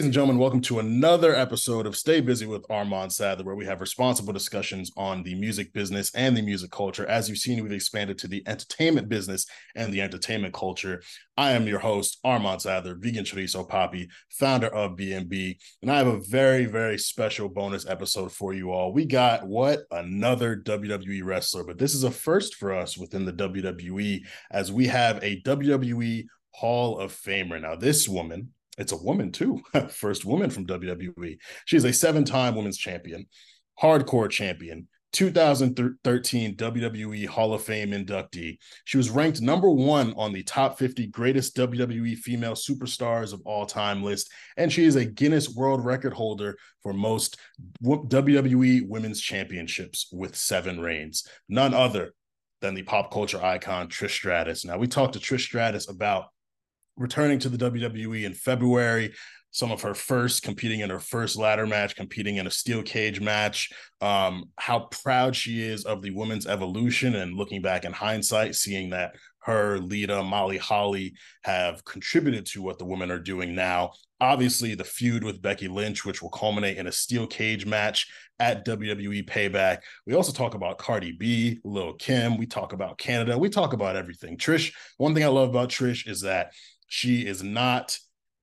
Ladies and gentlemen, welcome to another episode of Stay Busy with Armon Sadler, where we have responsible discussions on the music business and the music culture. As you've seen, we've expanded to the entertainment business and the entertainment culture. I am your host, Armon Sadler, vegan chorizo poppy, founder of B&B, and I have a very, very special bonus episode for you all. We got what another WWE wrestler, but this is a first for us within the WWE, as we have a WWE Hall of Famer. Now, this woman it's a woman too, first woman from WWE. She's a seven-time women's champion, hardcore champion, 2013 WWE Hall of Fame inductee. She was ranked number one on the top 50 greatest WWE female superstars of all time list, and she is a Guinness World Record holder for most WWE Women's Championships with seven reigns. None other than the pop culture icon Trish Stratus. Now, we talked to Trish Stratus about returning to the WWE in February. Some of her first competing in her first ladder match, competing in a steel cage match. Um, how proud she is of the women's evolution, and looking back in hindsight, seeing that her, Lita, Molly Holly have contributed to what the women are doing now. Obviously, the feud with Becky Lynch, which will culminate in a steel cage match at WWE Payback. We also talk about Cardi B, Lil Kim. We talk about Canada. We talk about everything. Trish, one thing I love about Trish is that she is not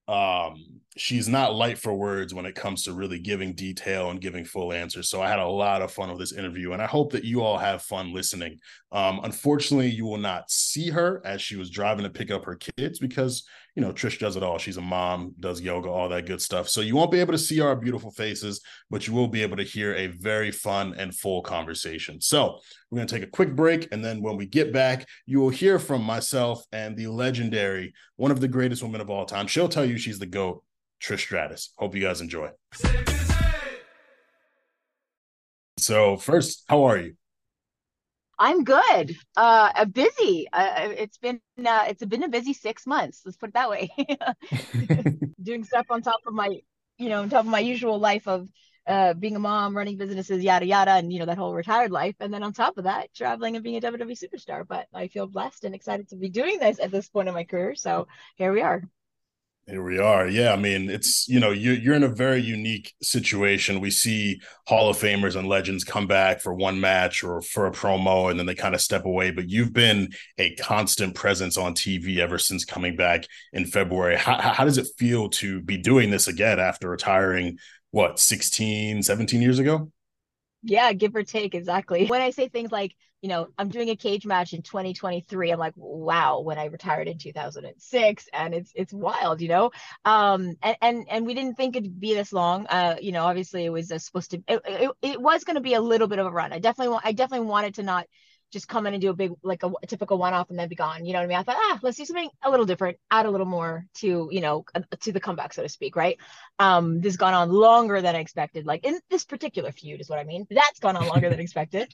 um she's not light for words when it comes to really giving detail and giving full answers. So i had a lot of fun with this interview and i hope that you all have fun listening. Um unfortunately you will not see her as she was driving to pick up her kids because you know trish does it all she's a mom does yoga all that good stuff so you won't be able to see our beautiful faces but you will be able to hear a very fun and full conversation so we're going to take a quick break and then when we get back you will hear from myself and the legendary one of the greatest women of all time she'll tell you she's the goat Trish Stratus. Hope you guys enjoy. So, first, how are you? I'm good. Uh, busy. Uh, it's been uh, it's been a busy six months. Let's put it that way. Doing stuff on top of my, you know, on top of my usual life of uh, being a mom, running businesses, yada yada, and you know that whole retired life. And then on top of that, traveling and being a WWE superstar. But I feel blessed and excited to be doing this at this point in my career. So here we are. Here we are. Yeah, I mean, it's you know, you're you're in a very unique situation. We see Hall of Famers and legends come back for one match or for a promo, and then they kind of step away. But you've been a constant presence on TV ever since coming back in February. How how does it feel to be doing this again after retiring? What 16, 17 years ago? Yeah, give or take, exactly. When I say things like you know, I'm doing a cage match in 2023. I'm like, wow, when I retired in 2006, and it's it's wild, you know. Um, and and and we didn't think it'd be this long. Uh, you know, obviously it was supposed to. It, it, it was going to be a little bit of a run. I definitely want. I definitely wanted to not just come in and do a big like a, a typical one off and then be gone. You know what I mean? I thought, ah, let's do something a little different, add a little more to you know uh, to the comeback, so to speak, right? Um, this has gone on longer than I expected. Like in this particular feud is what I mean. That's gone on longer than expected.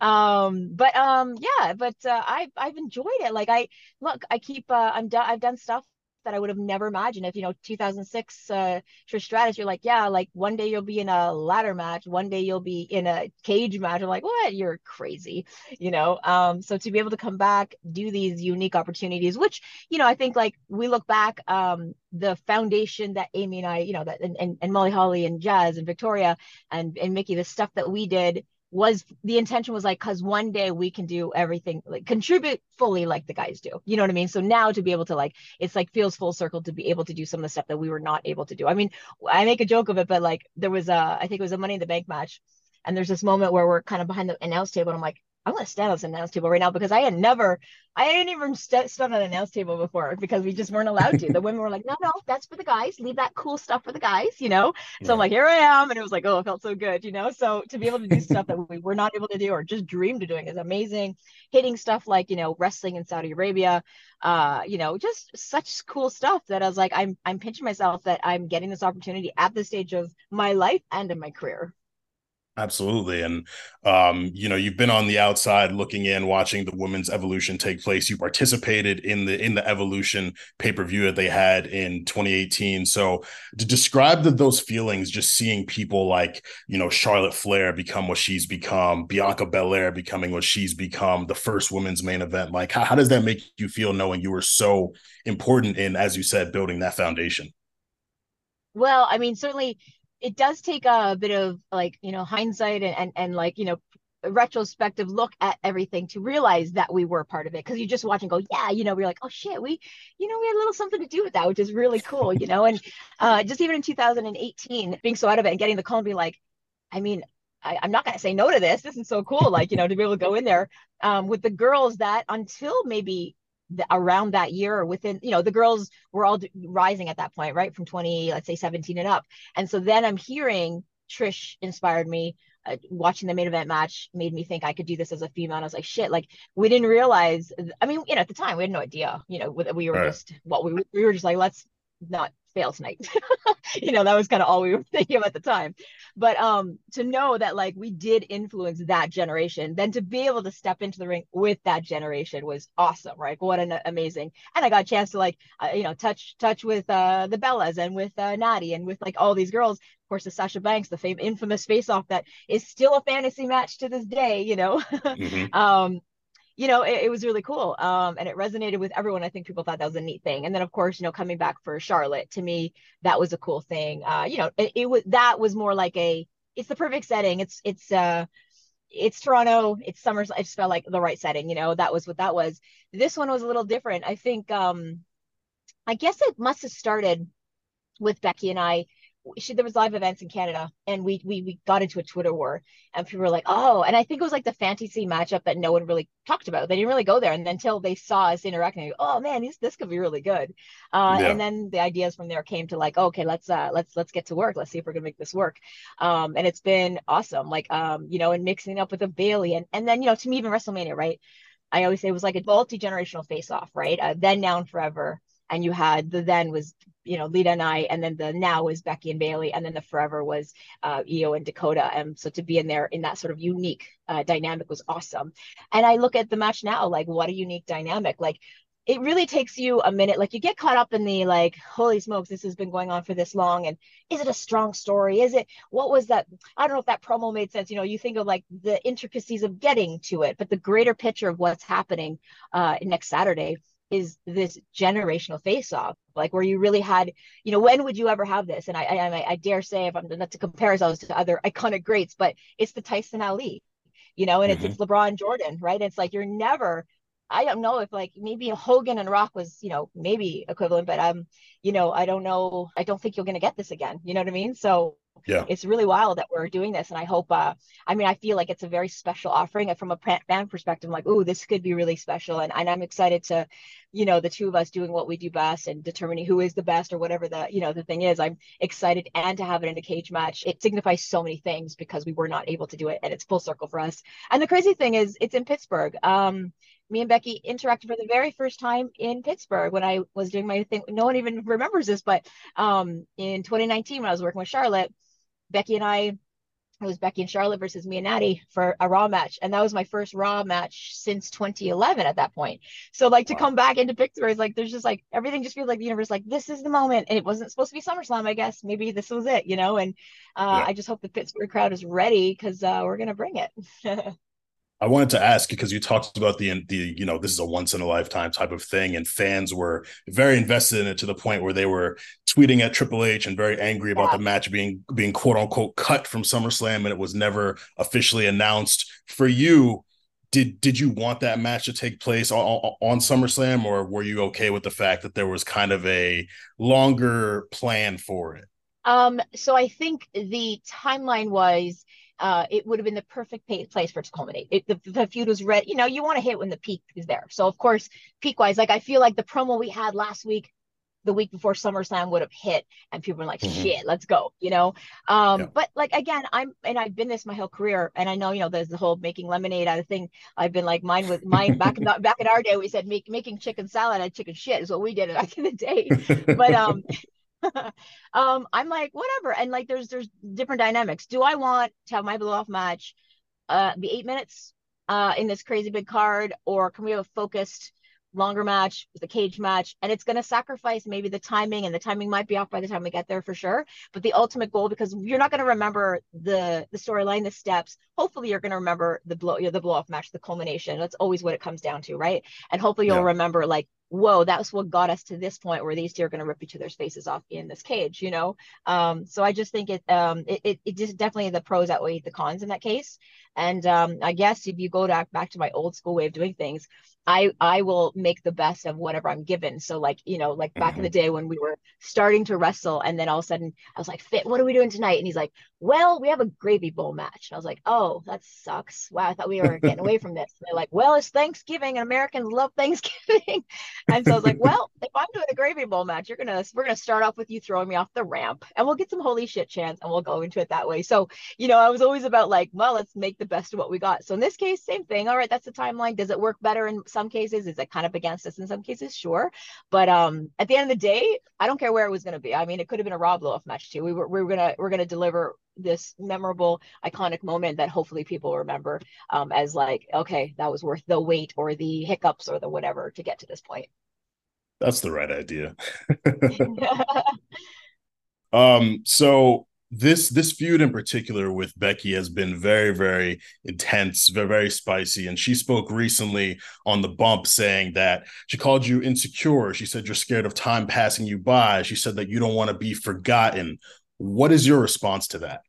Um, but um, yeah, but uh, I've I've enjoyed it. Like I look, I keep uh, I'm done. I've done stuff that I would have never imagined. If you know 2006 uh, Trish Stratus, you're like, yeah, like one day you'll be in a ladder match, one day you'll be in a cage match. I'm like, what? You're crazy, you know. Um, so to be able to come back, do these unique opportunities, which you know, I think like we look back, um, the foundation that Amy and I, you know, that and, and, and Molly Holly and Jazz and Victoria and and Mickie, the stuff that we did was the intention was like because one day we can do everything like contribute fully like the guys do you know what i mean? So now to be able to like it's like feels full circle to be able to do some of the stuff that we were not able to do. I mean i make a joke of it but like there was a i think it was a money in the bank match and there's this moment where we're kind of behind the announce table and i'm like I'm gonna stand on this announce table right now because I had never, I hadn't even st- stood on an announce table before because we just weren't allowed to. The women were like, no, no, that's for the guys. Leave that cool stuff for the guys, you know. So. I'm like, here I am, and it was like, oh, it felt so good, you know. So to be able to do stuff that we were not able to do or just dreamed of doing is amazing. Hitting stuff like you know wrestling in Saudi Arabia, uh, you know, just such cool stuff that I was like, I'm I'm pinching myself that I'm getting this opportunity at this stage of my life and in my career. Absolutely. And um, you know, you've been on the outside looking in, watching the women's evolution take place. You participated in the in the evolution pay-per-view that they had in 2018. So to describe the, those feelings, just seeing people like, you know, Charlotte Flair become what she's become, Bianca Belair becoming what she's become, the first women's main event. Like how, how does that make you feel knowing you were so important in, as you said, building that foundation? Well, I mean, certainly it does take a bit of like, you know, hindsight and and, and like, you know, retrospective look at everything to realize that we were part of it. Because you just watch and go yeah you know we're like oh shit we you know we had a little something to do with that which is really cool you know? And uh, just even in 2018 being so out of it and getting the call and be like i mean I, am not going to say no to this. This is so cool like you know to be able to go in there um, with the girls that until maybe the, around that year or within you know the girls were all rising at that point right from 20 let's say 17 and up and so then i'm hearing trish inspired me uh, watching the main event match made me think I could do this as a female. And I was like, shit, like we didn't realize. I mean, you know, at the time we had no idea. You know, we were right. just what we we were just like, let's not fail tonight. you know, that was kind of all we were thinking of at the time. But um to know that like we did influence that generation, then to be able to step into the ring with that generation was awesome, right? What an amazing. And I got a chance to like uh, you know touch touch with uh the Bellas and with uh Natty and with like all these girls. Of course, the Sasha Banks, the fame infamous face off that is still a fantasy match to this day, you know. mm-hmm. um you know, it, it, was really cool. Um, and it resonated with everyone. I think people thought that was a neat thing. And then, of course, you know, coming back for Charlotte, to me, that was a cool thing. Uh, you know, it, it was that was more like a, it's the perfect setting. It's it's uh, it's Toronto. It's summer. I just felt like the right setting. You know, that was what that was. This one was a little different. I think. Um, I guess it must have started with Becky and I she there was live events in Canada and we we we got into a Twitter war and people were like, oh, and I think it was like the fantasy matchup that no one really talked about. They didn't really go there, and until they saw us interacting, go, oh man, this this could be really good. Uh, yeah. And then the ideas from there came to like, okay, let's uh let's let's get to work. Let's see if we're gonna make this work. Um, and it's been awesome. Like um, you know, and mixing up with a Bayley and and then you know, to me even WrestleMania, right? I always say it was like a multi generational face off, right? Uh, then, now, and forever. And you had the then was you know Lita and I, and then the now was Becky and Bayley, and then the forever was uh, Iyo and Dakota. And so to be in there in that sort of unique uh, dynamic was awesome. And I look at the match now, like what a unique dynamic. Like it really takes you a minute. Like you get caught up in the like, holy smokes, this has been going on for this long, and is it a strong story? Is it what was that? I don't know if that promo made sense. You know, you think of like the intricacies of getting to it, but the greater picture of what's happening uh, next Saturday is this generational face off like where you really had you know when would you ever have this and i i, I dare say if i'm not to compare ourselves to other iconic greats but it's the tyson ali you know and mm-hmm. it's, it's lebron jordan right it's like you're never I don't know if like maybe Hogan and Rock was, you know, maybe equivalent, but um, you know, I don't know. I don't think you're gonna get this again. You know what I mean? So yeah. It's really wild that we're doing this and i hope uh i mean i feel like it's a very special offering and from a fan perspective I'm like oh this could be really special and, and i'm excited to you know the two of us doing what we do best and determining who is the best or whatever the you know the thing is i'm excited and to have it in a cage match. It signifies so many things because we were not able to do it and it's full circle for us. And the crazy thing is it's in pittsburgh. Um me and Becky interacted for the very first time in Pittsburgh when I was doing my thing. No one even remembers this, but um, in 2019 when I was working with Charlotte, Becky and I it was Becky and Charlotte versus me and Natty for a Raw match, and that was my first Raw match since 2011. At that point, so like to wow. come back into Pittsburgh is like there's just like everything just feels like the universe like this is the moment, and it wasn't supposed to be SummerSlam, I guess. Maybe this was it, you know. And uh, yeah. I just hope the Pittsburgh crowd is ready because uh, we're gonna bring it. I wanted to ask because you talked about the the you know this is a once in a lifetime type of thing, and fans were very invested in it to the point where they were tweeting at Triple H and very angry about yeah. the match being being quote unquote cut from SummerSlam and it was never officially announced. For you, did did you want that match to take place on, on SummerSlam, or were you okay with the fact that there was kind of a longer plan for it? Um, so I think the timeline was uh, it would have been the perfect place for it to culminate. It, the, the feud was ready. You know, you want to hit when the peak is there. So of course, peak wise, like I feel like the promo we had last week, the week before SummerSlam would have hit, and people were like, mm-hmm. "Shit, let's go," you know. Um, yeah. But like again, I'm and I've been this my whole career, and I know you know there's the whole making lemonade out of thing. I've been like mine with mine back in the, back in our day. We said make, making chicken salad out of chicken shit is what we did back in the day. But um, um, I'm like, whatever. And like, there's there's different dynamics. Do I want to have my blow off match uh, be eight minutes uh, in this crazy big card, or can we have a focused longer match with a cage match? And it's going to sacrifice maybe the timing, and the timing might be off by the time we get there for sure. But the ultimate goal, because you're not going to remember the the storyline, the steps. Hopefully, you're going to remember the blow, you know, the blow off match, the culmination. That's always what it comes down to, right? And hopefully, you'll yeah. remember like whoa, that's what got us to this point where these two are going to rip each other's faces off in this cage, you know? Um, so I just think it, um, it, it, it just definitely the pros outweigh the cons in that case. And um, I guess if you go back, back to my old school way of doing things, I I will make the best of whatever I'm given. So like, you know, like back mm-hmm. in the day when we were starting to wrestle and then all of a sudden I was like, Fit, what are we doing tonight? And he's like, Well, we have a gravy bowl match. And I was like, Oh, that sucks. Wow, I thought we were getting away from this. And they're like, Well, it's Thanksgiving and Americans love Thanksgiving. and so I was like, Well, if I'm doing a gravy bowl match, you're gonna we're gonna start off with you throwing me off the ramp and we'll get some holy shit chance, and we'll go into it that way. So, you know, I was always about like, well, let's make the best of what we got. So in this case, same thing. All right, that's the timeline. Does it work better in some cases? Is it kind of against us in some cases? Sure. But um at the end of the day, I don't care where it was gonna be. I mean, it could have been a Raw blow off match too. We were we were gonna we're gonna deliver this memorable iconic moment that hopefully people remember um, as like okay that was worth the wait or the hiccups or the whatever to get to this point that's the right idea um so this this feud in particular with Becky has been very very intense, very very spicy and she spoke recently on the bump saying that she called you insecure. She said you're scared of time passing you by. She said that you don't want to be forgotten. What is your response to that?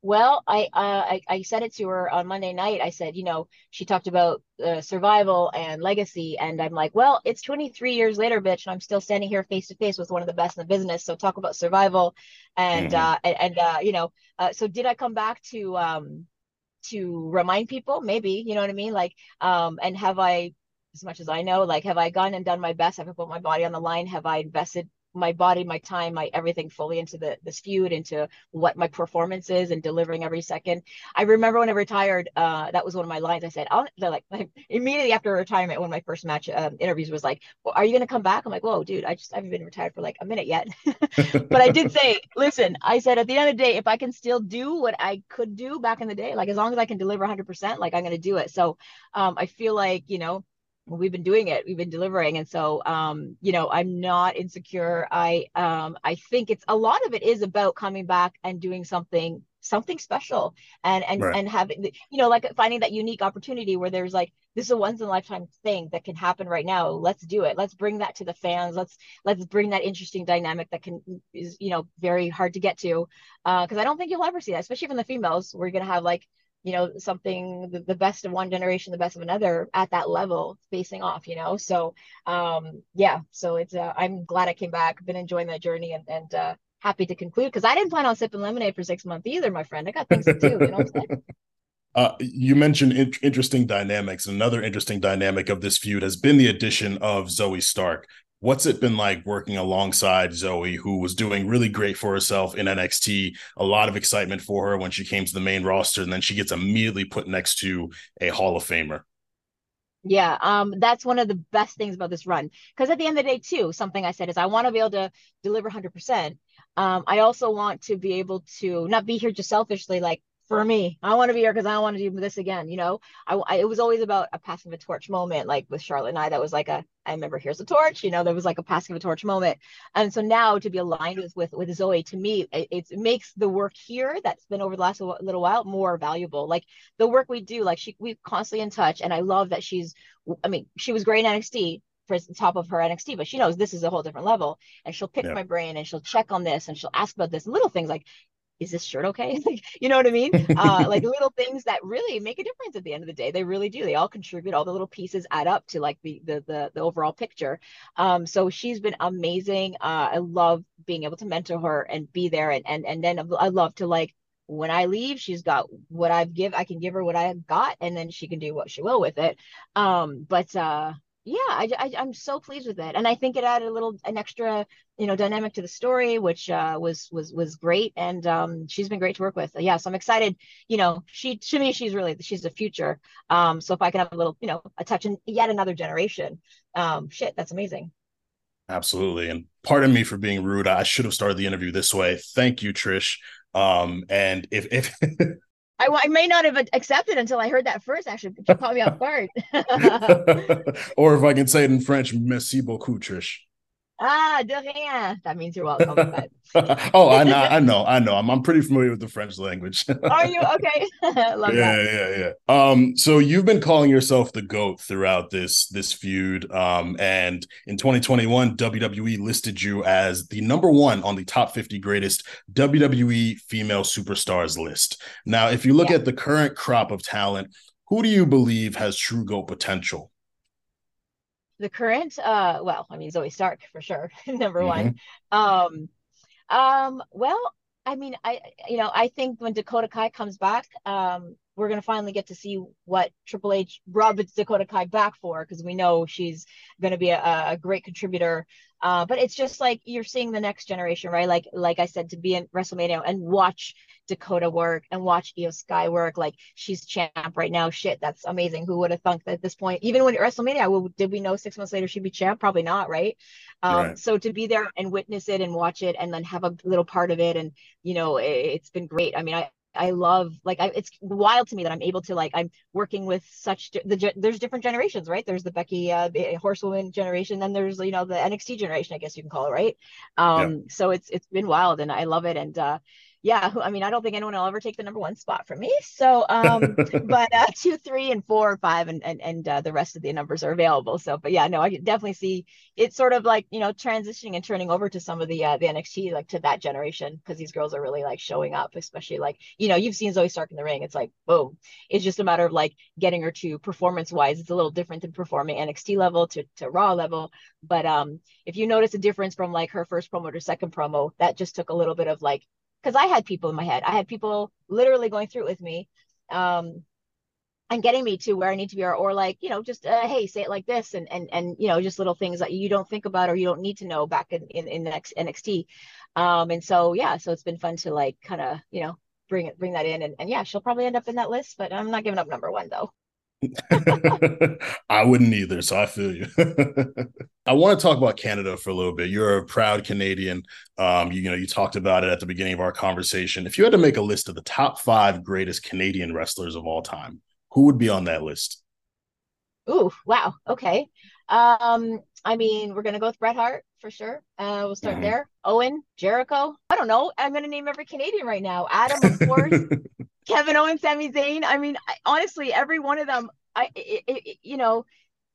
Well, I, uh, I I said it to her on Monday night. I said, you know, she talked about uh, survival and legacy, and I'm like, well, it's 23 years later, bitch, and I'm still standing here face to face with one of the best in the business. So talk about survival, and mm-hmm. uh, and, and uh, you know, uh, so did I come back to um to remind people? Maybe, you know what I mean? Like, um, and have I, as much as I know, like, have I gone and done my best? Have I put my body on the line? Have I invested my body, my time, my everything fully into the this feud, into what my performance is and delivering every second. I remember when I retired, uh, that was one of my lines. I said, I'll, they're like, immediately after retirement, one of my first match um, interviews was like, well, are you going to come back? I'm like, whoa, dude, I just I haven't been retired for like a minute yet. but I did say, listen, I said, at the end of the day, if I can still do what I could do back in the day, like as long as I can deliver 100%, like I'm going to do it. So um, I feel like, you know, we've been doing it we've been delivering. And so um you know i'm not insecure. I um i think it's a lot of it is about coming back and doing something something special and and right. and having you know like finding that unique opportunity where there's like this is a once in a lifetime thing that can happen right now. Let's do it. Let's bring that to the fans. Let's let's bring that interesting dynamic that can is you know very hard to get to uh because i don't think you'll ever see that especially from the females. We're gonna have like you know something the, the, best of one generation the best of another at that level facing off you know so um yeah so it's uh, i'm glad i came back been enjoying that journey and and uh happy to conclude because i didn't plan on sipping lemonade for six months either my friend i got things to do you know Uh, you mentioned in- interesting dynamics. Another interesting dynamic of this feud has been the addition of Zoey Stark. What's it been like working alongside Zoey, who was doing really great for herself in NXT? A lot of excitement for her when she came to the main roster, and then she gets immediately put next to a Hall of Famer. Yeah, um, that's one of the best things about this run. Because at the end of the day, too, something I said is I want to be able to deliver 100%. Um, I also want to be able to not be here just selfishly, like for me. I want to be here because I don't want to do this again. You know, I, I, it was always about a passing the torch moment, like with Charlotte and I. That was like a I remember here's the torch. You know, there was like a passing the torch moment. And so now to be aligned with with, with Zoey, to me, it, it makes the work here that's been over the last little while more valuable. Like the work we do, like she we constantly in touch, and I love that she's. I mean, she was great in NXT for the top of her NXT, but she knows this is a whole different level. And she'll pick yeah. my brain and she'll check on this and she'll ask about this little things like, is this shirt okay? like, you know what I mean? Uh, like little things that really make a difference at the end of the day. They really do. They all contribute. All the little pieces add up to like the the the, the overall picture. Um, so she's been amazing. Uh, I love being able to mentor her and be there. And and and then I love to like when I leave, she's got what I've give. I can give her what I've got, and then she can do what she will with it. Um, but uh, yeah, I, I am so pleased with it, and I think it added a little an extra you know dynamic to the story, which uh, was was was great, and um, she's been great to work with. Yeah, so I'm excited. You know, she to me she's really she's the future. Um, so if I can have a little you know a touch in yet another generation, um, shit, that's amazing. Absolutely, and pardon me for being rude. I should have started the interview this way. Thank you, Trish. Um, and if if I, I may not have accepted until I heard that first. Actually, you caught me off guard. or if I can say it in French, merci beaucoup, Trish. Ah, de rien. That means you're welcome. Oh, I know, I know, I know. I'm, I'm pretty familiar with the French language. Are you okay? Love yeah, that. yeah, yeah. Um, so you've been calling yourself the goat throughout this this feud. Um, and in 2021, WWE listed you as the number one on the top 50 greatest WWE female superstars list. Now, if you look yeah. at the current crop of talent, who do you believe has true goat potential? The current uh well i mean zoey stark for sure number mm-hmm. one um um well i mean i you know i think when dakota kai comes back um we're going to finally get to see what Triple H brought Dakota Kai back for because we know she's going to be a, a great contributor. Uh, but it's just like you're seeing the next generation, right? Like like I said, to be in WrestleMania and watch Dakota work and watch Iyo Sky work. Like she's champ right now. Shit, that's amazing. Who would have thunk that at this point? Even when WrestleMania, did we know six months later she'd be champ? Probably not, right? Um, right. So to be there and witness it and watch it and then have a little part of it, and you know, it, has been great. I mean, I I love like I, it's wild to me that I'm able to like I'm working with such the there's different generations right there's the Becky uh, horsewoman generation then there's you know the NXT generation I guess you can call it right um yeah. so it's it's been wild and I love it and uh yeah, I mean, I don't think anyone will ever take the number one spot from me. So, um, but uh, two, three, and four, five, and and and uh, the rest of the numbers are available. So, but yeah, no, I definitely see it's sort of like you know transitioning and turning over to some of the uh, the NXT like to that generation because these girls are really like showing up, especially like you know you've seen Zoey Stark in the ring. It's like boom, it's just a matter of like getting her to performance wise. It's a little different than performing NXT level to to Raw level. But um, if you notice a difference from like her first promo to second promo, that just took a little bit of like because I had people in my head. I had people literally going through it with me. Um, and getting me to where I need to be, or, or like, you know, just uh, hey, say it like this, and and and you know, just little things that you don't think about or you don't need to know back in in, in the next NXT. Um, and so yeah, so it's been fun to like kind of you know bring it bring that in, and and yeah, she'll probably end up in that list, but I'm not giving up number one though. I wouldn't either, so I feel you. I want to talk about Canada for a little bit. You're a proud Canadian. Um, you, you know, you talked about it at the beginning of our conversation. If you had to make a list of the top five greatest Canadian wrestlers of all time, who would be on that list? Ooh, wow. Okay. Um, I mean, we're gonna go with Bret Hart for sure. Uh, we'll start mm-hmm. there. Owen, Jericho. I don't know. I'm gonna name every Canadian right now. Adam, of course. Kevin Owens, Sami Zayn. I mean, I, honestly, every one of them. I, it, it, you know,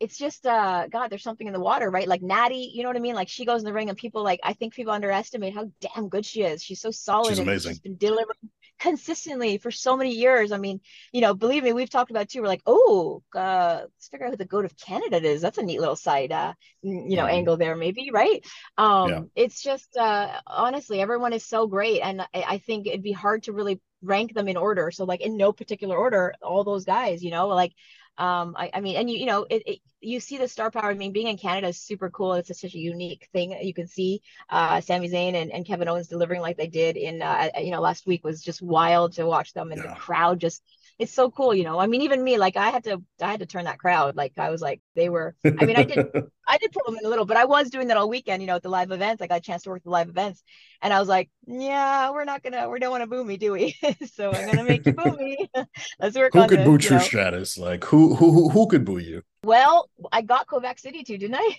it's just uh god there's something in the water right like natty you know what i mean like she goes in the ring and people like i think people underestimate how damn good she is she's so solid she's amazing she's been delivering consistently for so many years i mean you know believe me we've talked about too we're like oh uh let's figure out who the goat of canada is that's a neat little side uh you know mm. angle there maybe right um yeah. it's just uh honestly everyone is so great and I, I think it'd be hard to really rank them in order. So like in no particular order all those guys you know like um I, I mean and you you know it, it, you see the star power. I mean being in canada is super cool. It's such a unique thing you can see uh Sami Zayn and, and kevin owens delivering like they did in uh you know last week was just wild to watch them and yeah. the crowd just it's so cool you know? I mean even me like i had to i had to turn that crowd like i was like they were i mean i did i did pull them in a little but i was doing that all weekend you know at the live events. I got a chance to work the live events. And i was like yeah we're not gonna we don't want to boo me do we? So i'm gonna make you boo me. Let's work who on could this, boo Trish Stratus? Like who who who, who could boo you? Well, I got Quebec City too, didn't I?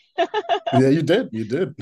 yeah, you did. You did.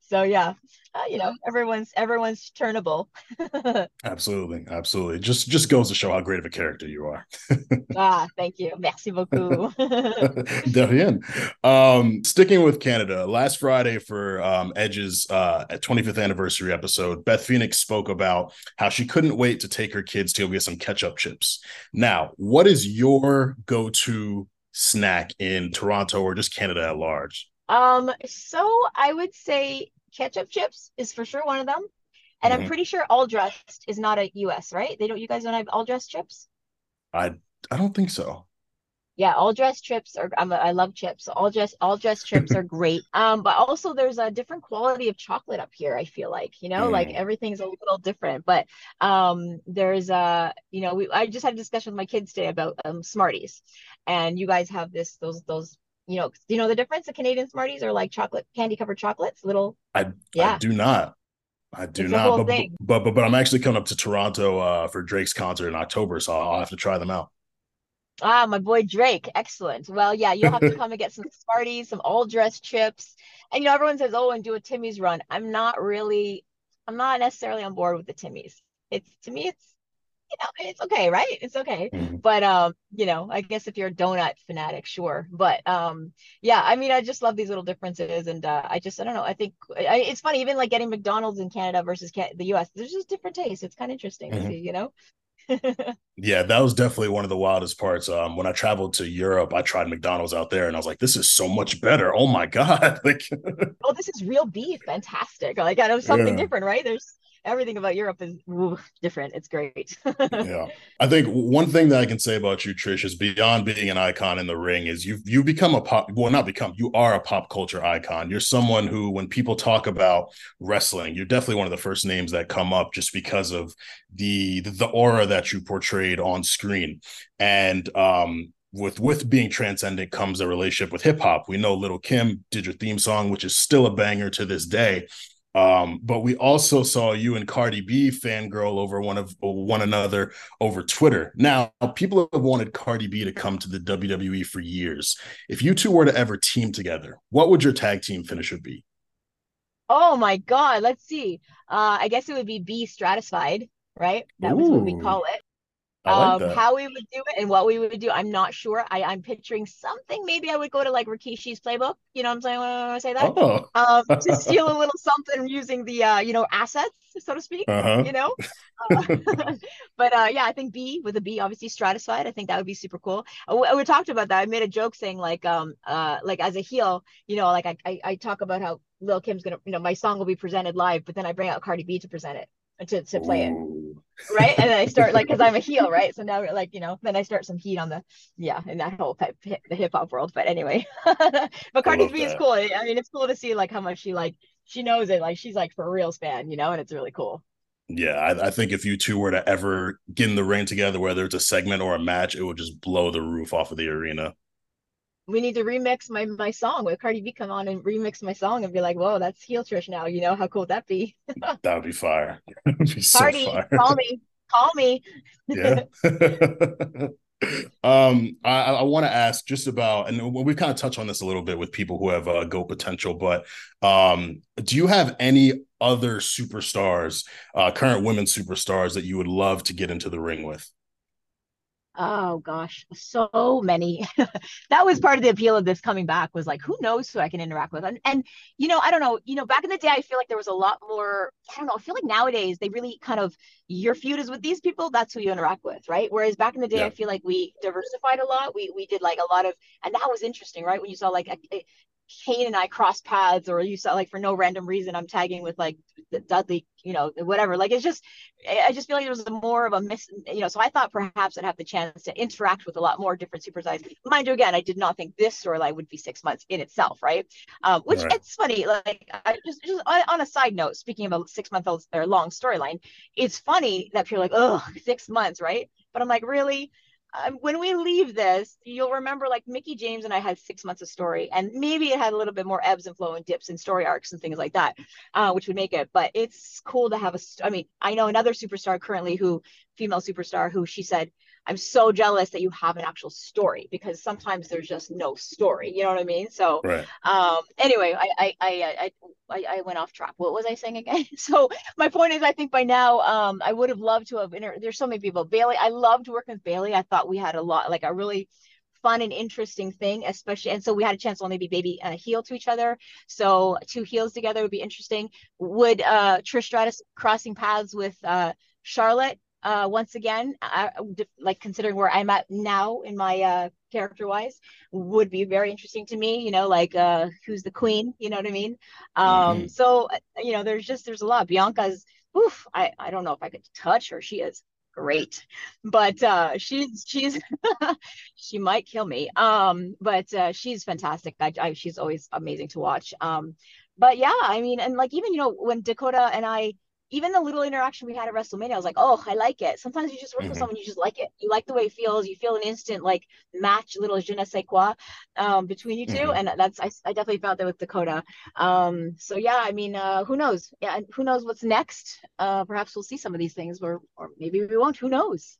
so yeah, uh, you know, everyone's everyone's turnable. absolutely, absolutely. Just just goes to show how great of a character you are. ah, thank you. Merci beaucoup. De rien. Um, sticking with Canada, last Friday for um, Edge's uh, 25th anniversary episode, Beth Phoenix spoke about how she couldn't wait to take her kids to go get some ketchup chips. Now, what is your go-to snack in Toronto or just Canada at large? Um, so I would say ketchup chips is for sure one of them. And mm-hmm. I'm pretty sure all dressed is not a US, right? They don't you guys don't have all dressed chips? I I don't think so. Yeah, all dressed chips are I'm a, I love chips. All dressed all dressed chips are great. Um, but also there's a different quality of chocolate up here, I feel like, you know, mm. like everything's a little different. But um there's a you know, we I just had a discussion with my kids today about um Smarties. And you guys have this those those you know, do you know the difference? The Canadian Smarties are like chocolate candy covered chocolates, little. I yeah. I do not. I do it's not. But, but, but but I'm actually coming up to Toronto uh, for Drake's concert in October, so I'll have to try them out. Ah, my boy Drake. Excellent. Well, yeah, you'll have to come and get some Smarties, some all dressed chips. And you know, everyone says, oh, and do a Timmy's run. I'm not really, I'm not necessarily on board with the Timmy's. It's to me, it's you know, it's okay, right? It's okay. Mm-hmm. But um, you know, I guess if you're a donut fanatic, sure. But um, yeah, I mean, I just love these little differences, and uh, I just, I don't know. I think I, it's funny, even like getting McDonald's in Canada versus the U.S. There's just different tastes. It's kind of interesting mm-hmm. see, you know. yeah, that was definitely one of the wildest parts. Um, when I traveled to Europe, I tried McDonald's out there, and I was like, "This is so much better! Oh my god!" Like, oh, this is real beef, fantastic! Like, I know something yeah. different, right? There's everything about Europe is different. It's great. yeah, I think one thing that I can say about you, Trish, is beyond being an icon in the ring, is you you become a pop. Well, not become. You are a pop culture icon. You're someone who, when people talk about wrestling, you're definitely one of the first names that come up just because of the the aura that you portrayed on screen, and um with with being transcendent comes a relationship with hip hop. We know Little Kim did your theme song, which is still a banger to this day. Um, but we also saw you and Cardi B fangirl over one of one another over Twitter. Now, people have wanted Cardi B to come to the WWE for years. If you two were to ever team together, what would your tag team finisher be? Oh my god, let's see. Uh, I guess it would be B Stratusfied, right? That Ooh. was what we call it um, how we would do it and what we would do, I'm not sure. I, I'm picturing something. Maybe I would go to like Rikishi's playbook. You know what I'm saying when I say that? Oh. Um, to steal a little something using the uh, you know, assets, so to speak. Uh-huh. You know. Uh, but uh, yeah, I think B with a B, obviously Stratusfied. I think that would be super cool. Uh, we, we talked about that. I made a joke saying like, um, uh, like as a heel, you know, like I, I, I talk about how Lil Kim's gonna, you know, my song will be presented live, but then I bring out Cardi B to present it to, to play Ooh. it right? And then i start like because i'm a heel right? So now like you know then i start some heat on the yeah in that whole type the hip-hop world. But anyway but cardi b is cool. I mean it's cool to see like how much she like she knows it. Like she's like for a real fan you know and it's really cool. Yeah I, I think if you two were to ever get in the ring together whether it's a segment or a match it would just blow the roof off of the arena we need to remix my my song with Cardi B come on and remix my song and be like, whoa, that's heel Trish now. You know how cool would that be? that would be fire. Would be Cardi, so fire. call me, call me. yeah. um, I, I want to ask just about, and we kind of touch on this a little bit with people who have uh, go potential, but um, do you have any other superstars, uh, current women superstars that you would love to get into the ring with? Oh gosh, so many. that was part of the appeal of this coming back was like, who knows who I can interact with? And, and, you know, I don't know, you know, back in the day, I feel like there was a lot more, I don't know, I feel like nowadays they really kind of, your feud is with these people, that's who you interact with, right? Whereas back in the day, yeah. I feel like we diversified a lot. We, we did like a lot of, and that was interesting, right? When you saw like a, a Kane and I cross paths, or you saw like for no random reason I'm tagging with like Dudley, you know, whatever. Like it's just, I just feel like there was more of a miss, you know. So I thought perhaps I'd have the chance to interact with a lot more different super sides. Mind you, again, I did not think this storyline would be six months in itself, right? Um, which right. it's funny. Like I just, just on a side note, speaking of a six month old or long storyline, it's funny that people are like, oh, six months, right? But I'm like, really? When we leave this, you'll remember like Mickie James and I had six months of story, and maybe it had a little bit more ebbs and flow and dips and story arcs and things like that, uh, which would make it. But it's cool to have a. I mean, I know another superstar currently who, female superstar, who she said I'm so jealous that you have an actual story because sometimes there's just no story. You know what I mean? So, right. um, anyway, I, I, I, I, I went off track. What was I saying again? so my point is, I think by now, um, I would have loved to have. Inter- there's so many people. Bayley, I loved working with Bayley. I thought we had a lot, like a really fun and interesting thing, especially. And so we had a chance to only be baby heel to each other. So two heels together would be interesting. Would uh, Trish Stratus crossing paths with uh, Charlotte uh, once again, I, like considering where I'm at now in my uh, character wise, would be very interesting to me. You know, like uh, who's the queen? You know what I mean? Um, mm-hmm. So uh, you know, there's just there's a lot. Bianca's, oof, I I don't know if I could touch her. She is great, but uh, she's she's she might kill me. Um, but uh, she's fantastic. I, I she's always amazing to watch. Um, but yeah, I mean, and like even you know when Dakota and I even the little interaction we had at WrestleMania, I was like, oh, I like it. Sometimes you just work mm-hmm. with someone, you just like it. You like the way it feels. You feel an instant like match, little je ne sais quoi um, between you 2 mm-hmm. And that's, I, I, definitely felt that with Dakota. Um, so yeah, I mean, uh, who knows? Yeah, who knows what's next? Uh, perhaps we'll see some of these things, or or maybe we won't. Who knows?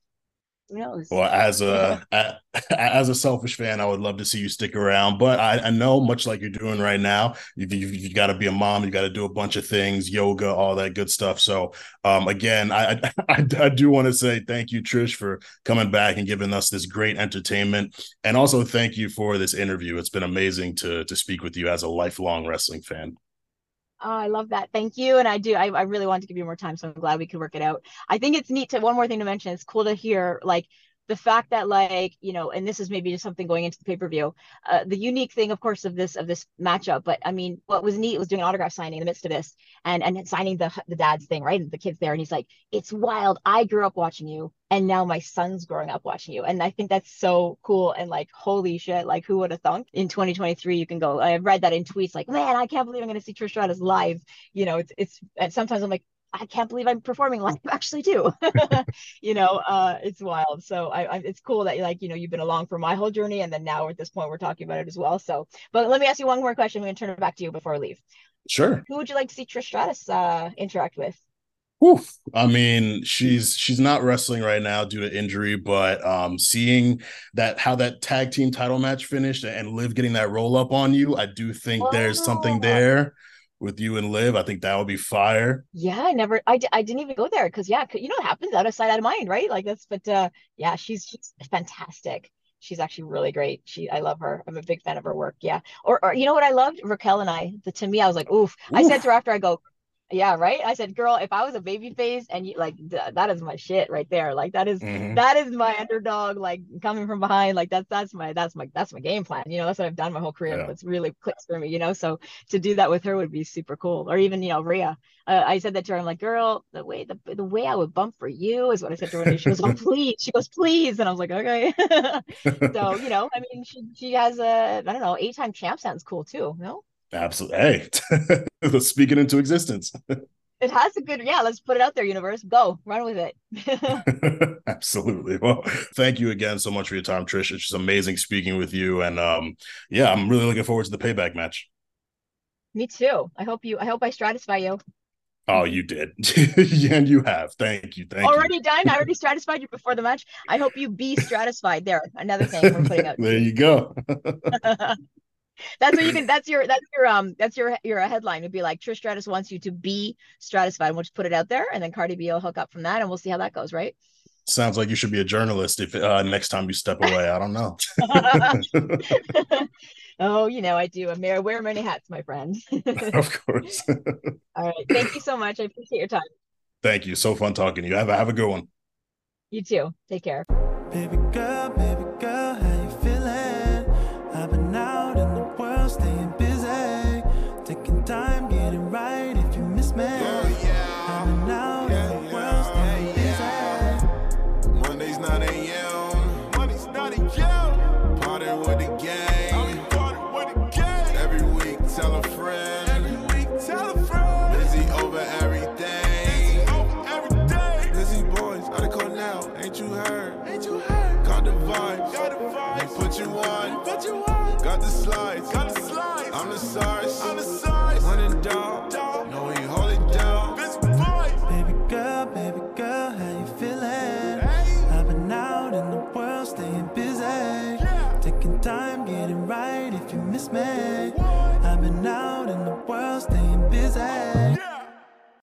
Well, as a as a selfish fan, I would love to see you stick around, but I, I know much like you're doing right now, you've, you've, you've got to be a mom, you got to do a bunch of things, yoga, all that good stuff. So, um, again, I, I I do want to say thank you, Trish, for coming back and giving us this great entertainment, and also thank you for this interview. It's been amazing to to speak with you as a lifelong wrestling fan. Oh, I love that. Thank you. And I do. I, I really want to give you more time, so I'm glad we could work it out. I think it's neat to one more thing to mention. It's cool to hear like the fact that like you know and this is maybe just something going into the pay-per-view uh, the unique thing of course of this of this matchup but i mean what was neat was doing an autograph signing in the midst of this and and signing the the dad's thing right? And the kids there and he's like it's wild. I grew up watching you and now my son's growing up watching you. And i think that's so cool and like holy shit like who would have thunk in 2023 you can go i've read that in tweets like man i can't believe i'm going to see trish stratus live. You know it's it's and sometimes i'm like I can't believe I'm performing live actually too. you know, uh, it's wild. So I, I, it's cool that like, you know, you've been along for my whole journey. And then now at this point, we're talking about it as well. So, but let me ask you one more question. I'm going to turn it back to you before I leave. Sure. Who would you like to see Trish Stratus uh, interact with? Oof. I mean, she's she's not wrestling right now due to injury, but um, seeing that how that tag team title match finished and Liv getting that roll up on you, I do think oh. there's something there with you and Liv. I think that would be fire. Yeah, I never, I, I didn't even go there because yeah, you know what happens out of sight, out of mind, right? Like that's, but uh, yeah, she's, she's fantastic. She's actually really great. She, I love her. I'm a big fan of her work. Yeah. Or, or you know what I loved? Raquel and I. The, to me, I was like, oof. oof. I said to her after I go, yeah, right. I said, girl, if I was a baby face and you like th- that is my shit right there. Like that is, mm-hmm. that is my underdog, like coming from behind. Like that's that's my that's my that's my game plan. You know, that's what I've done my whole career. Yeah. It's really clicks for me, you know. So to do that with her would be super cool. Or even, you know, Rhea. Uh, I said that to her. I'm like, girl, the way the, the way I would bump for you is what I said to her. And she goes, oh please. She goes, please. And I was like, okay. so, you know, I mean, she she has a I don't know, eight time champ sounds cool too. No? Absolutely. Hey, let's speak it into existence. It has a good, yeah. Let's put it out there, universe. Go run with it. Absolutely. Well, thank you again so much for your time, Trish. It's just amazing speaking with you, and um, yeah, I'm really looking forward to the payback match. Me too. I hope you. I hope I Stratusfy you. Oh, you did, and you have. Thank you. Thank you. already you. done. I already Stratusfied you before the match. I hope you be Stratusfied. There, another thing we're putting out. there you go that's what you can that's your that's your um that's your your headline would be like Trish Stratus wants you to be Stratusfied. We'll just put it out there and then Cardi B will hook up from that and we'll see how that goes, right? Sounds like you should be a journalist if uh, next time you step away. I don't know. oh, you know, I do. I'm wear many hats, my friend. of course. All right. Thank you so much. I appreciate your time. Thank you. So fun talking to you. Have a have a good one. You too. Take care. Baby girl,